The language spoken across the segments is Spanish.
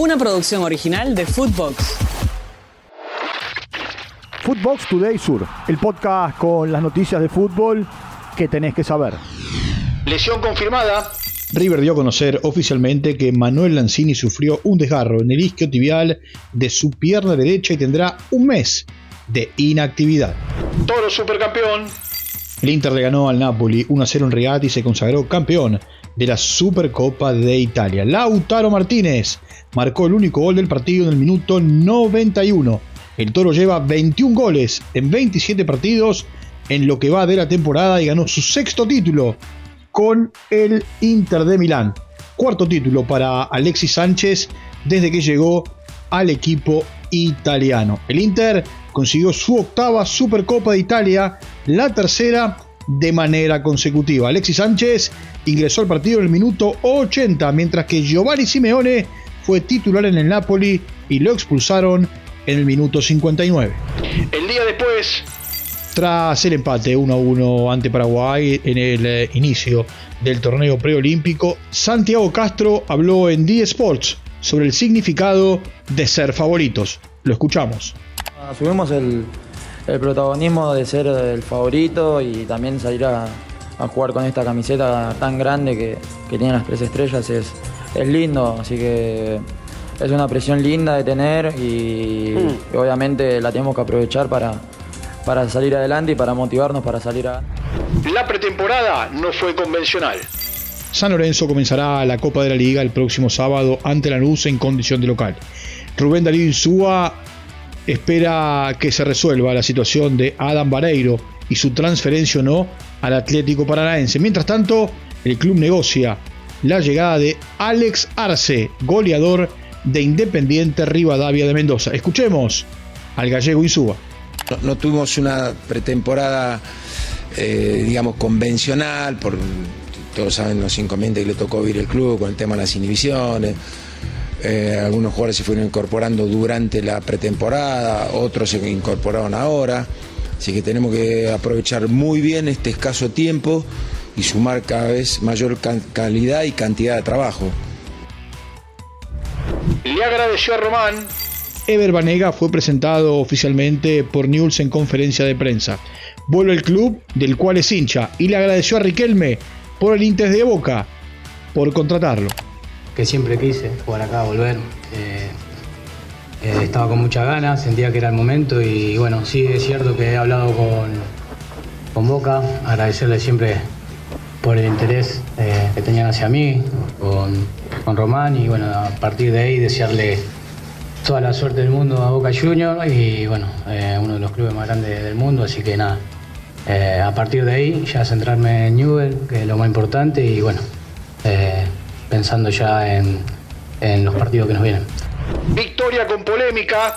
una producción original de Footbox. Footbox Today Sur, el podcast con las noticias de fútbol que tenés que saber. Lesión confirmada. River dio a conocer oficialmente que Manuel Lanzini sufrió un desgarro en el isquio tibial de su pierna derecha y tendrá un mes de inactividad. Toro supercampeón. El Inter le ganó al Napoli 1-0 en Riad y se consagró campeón de la Supercopa de Italia. Lautaro Martínez marcó el único gol del partido en el minuto 91. El Toro lleva 21 goles en 27 partidos en lo que va de la temporada y ganó su sexto título con el Inter de Milán. Cuarto título para Alexis Sánchez desde que llegó al equipo italiano. El Inter consiguió su octava Supercopa de Italia, la tercera de manera consecutiva. Alexis Sánchez ingresó al partido en el minuto 80, mientras que Giovanni Simeone fue titular en el Napoli y lo expulsaron en el minuto 59. El día después, tras el empate 1 1 ante Paraguay en el eh, inicio del torneo preolímpico, Santiago Castro habló en D Sports sobre el significado de ser favoritos. Lo escuchamos. Asumimos el, el protagonismo de ser el favorito y también salir a, a jugar con esta camiseta tan grande que, que tiene las tres estrellas es, es lindo, así que es una presión linda de tener y, y obviamente la tenemos que aprovechar para, para salir adelante y para motivarnos para salir a... la pretemporada no fue convencional. San Lorenzo comenzará la Copa de la Liga el próximo sábado ante Lanús en condición de local. Rubén Darío Insúa espera que se resuelva la situación de Adam Vareiro y su transferencia o no al Atlético Paranaense. Mientras tanto, el club negocia la llegada de Alex Arce, goleador de Independiente Rivadavia de Mendoza. Escuchemos al gallego Insúa. No, no tuvimos una pretemporada, eh, digamos, convencional, por todos saben los inconvenientes que le tocó vivir el club con el tema de las inhibiciones. Eh, algunos jugadores se fueron incorporando durante la pretemporada, otros se incorporaron ahora. Así que tenemos que aprovechar muy bien este escaso tiempo y sumar cada vez mayor calidad y cantidad de trabajo. Le agradeció a Román. Ever Banega fue presentado oficialmente por News en conferencia de prensa. Vuelve el club del cual es hincha y le agradeció a Riquelme por el interés de Boca por contratarlo. Que siempre quise jugar acá, volver. Eh, eh, estaba con muchas ganas, sentía que era el momento y bueno, sí es cierto que he hablado con, con Boca, agradecerle siempre por el interés eh, que tenían hacia mí, con, con, Román y bueno, a partir de ahí desearle toda la suerte del mundo a Boca Junior y bueno, uno de los clubes más grandes del mundo, así que nada, a partir de ahí ya centrarme en Newell, que es lo más importante y bueno, pensando ya en, en los partidos que nos vienen. Victoria con polémica.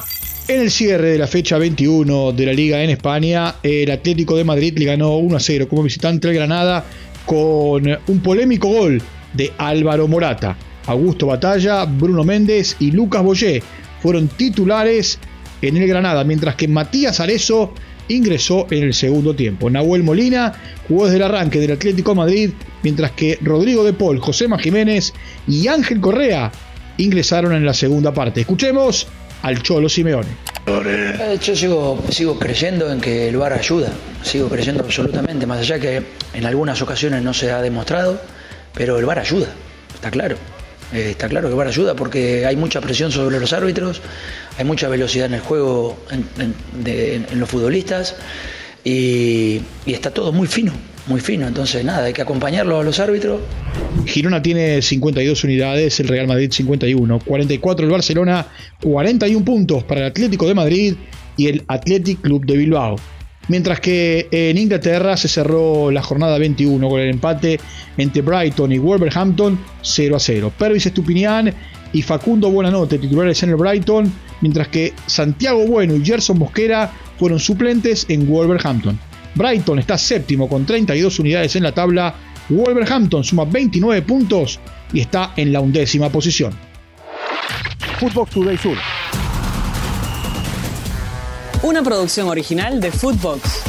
En el cierre de la fecha 21 de la Liga en España, el Atlético de Madrid le ganó 1 a 0 como visitante al Granada con un polémico gol de Álvaro Morata. Augusto Batalla, Bruno Méndez y Lucas Boyé fueron titulares en el Granada, mientras que Matías Arezo ingresó en el segundo tiempo. Nahuel Molina jugó desde el arranque del Atlético Madrid, mientras que Rodrigo de Paul, Josema Jiménez y Ángel Correa ingresaron en la segunda parte. Escuchemos al Cholo Simeone. Eh, yo sigo, sigo creyendo en que el VAR ayuda, sigo creyendo absolutamente, más allá que en algunas ocasiones no se ha demostrado, pero el VAR ayuda, está claro. Eh, está claro que VAR ayuda porque hay mucha presión sobre los árbitros, hay mucha velocidad en el juego, en, los futbolistas y, y está todo muy fino, muy fino. Entonces, nada, hay que acompañarlo a los árbitros. Girona tiene 52 unidades, el Real Madrid 51, 44 el Barcelona, 41 puntos para el Atlético de Madrid y el Athletic Club de Bilbao. Mientras que en Inglaterra se cerró la jornada 21 con el empate entre Brighton y Wolverhampton 0 a 0. Pervis Estupinian y Facundo Buenanote titulares en el Brighton, mientras que Santiago Bueno y Gerson Mosquera fueron suplentes en Wolverhampton. Brighton está séptimo con 32 unidades en la tabla. Wolverhampton suma 29 puntos y está en la undécima posición. Footbox Today Sur. Una producción original de Footbox.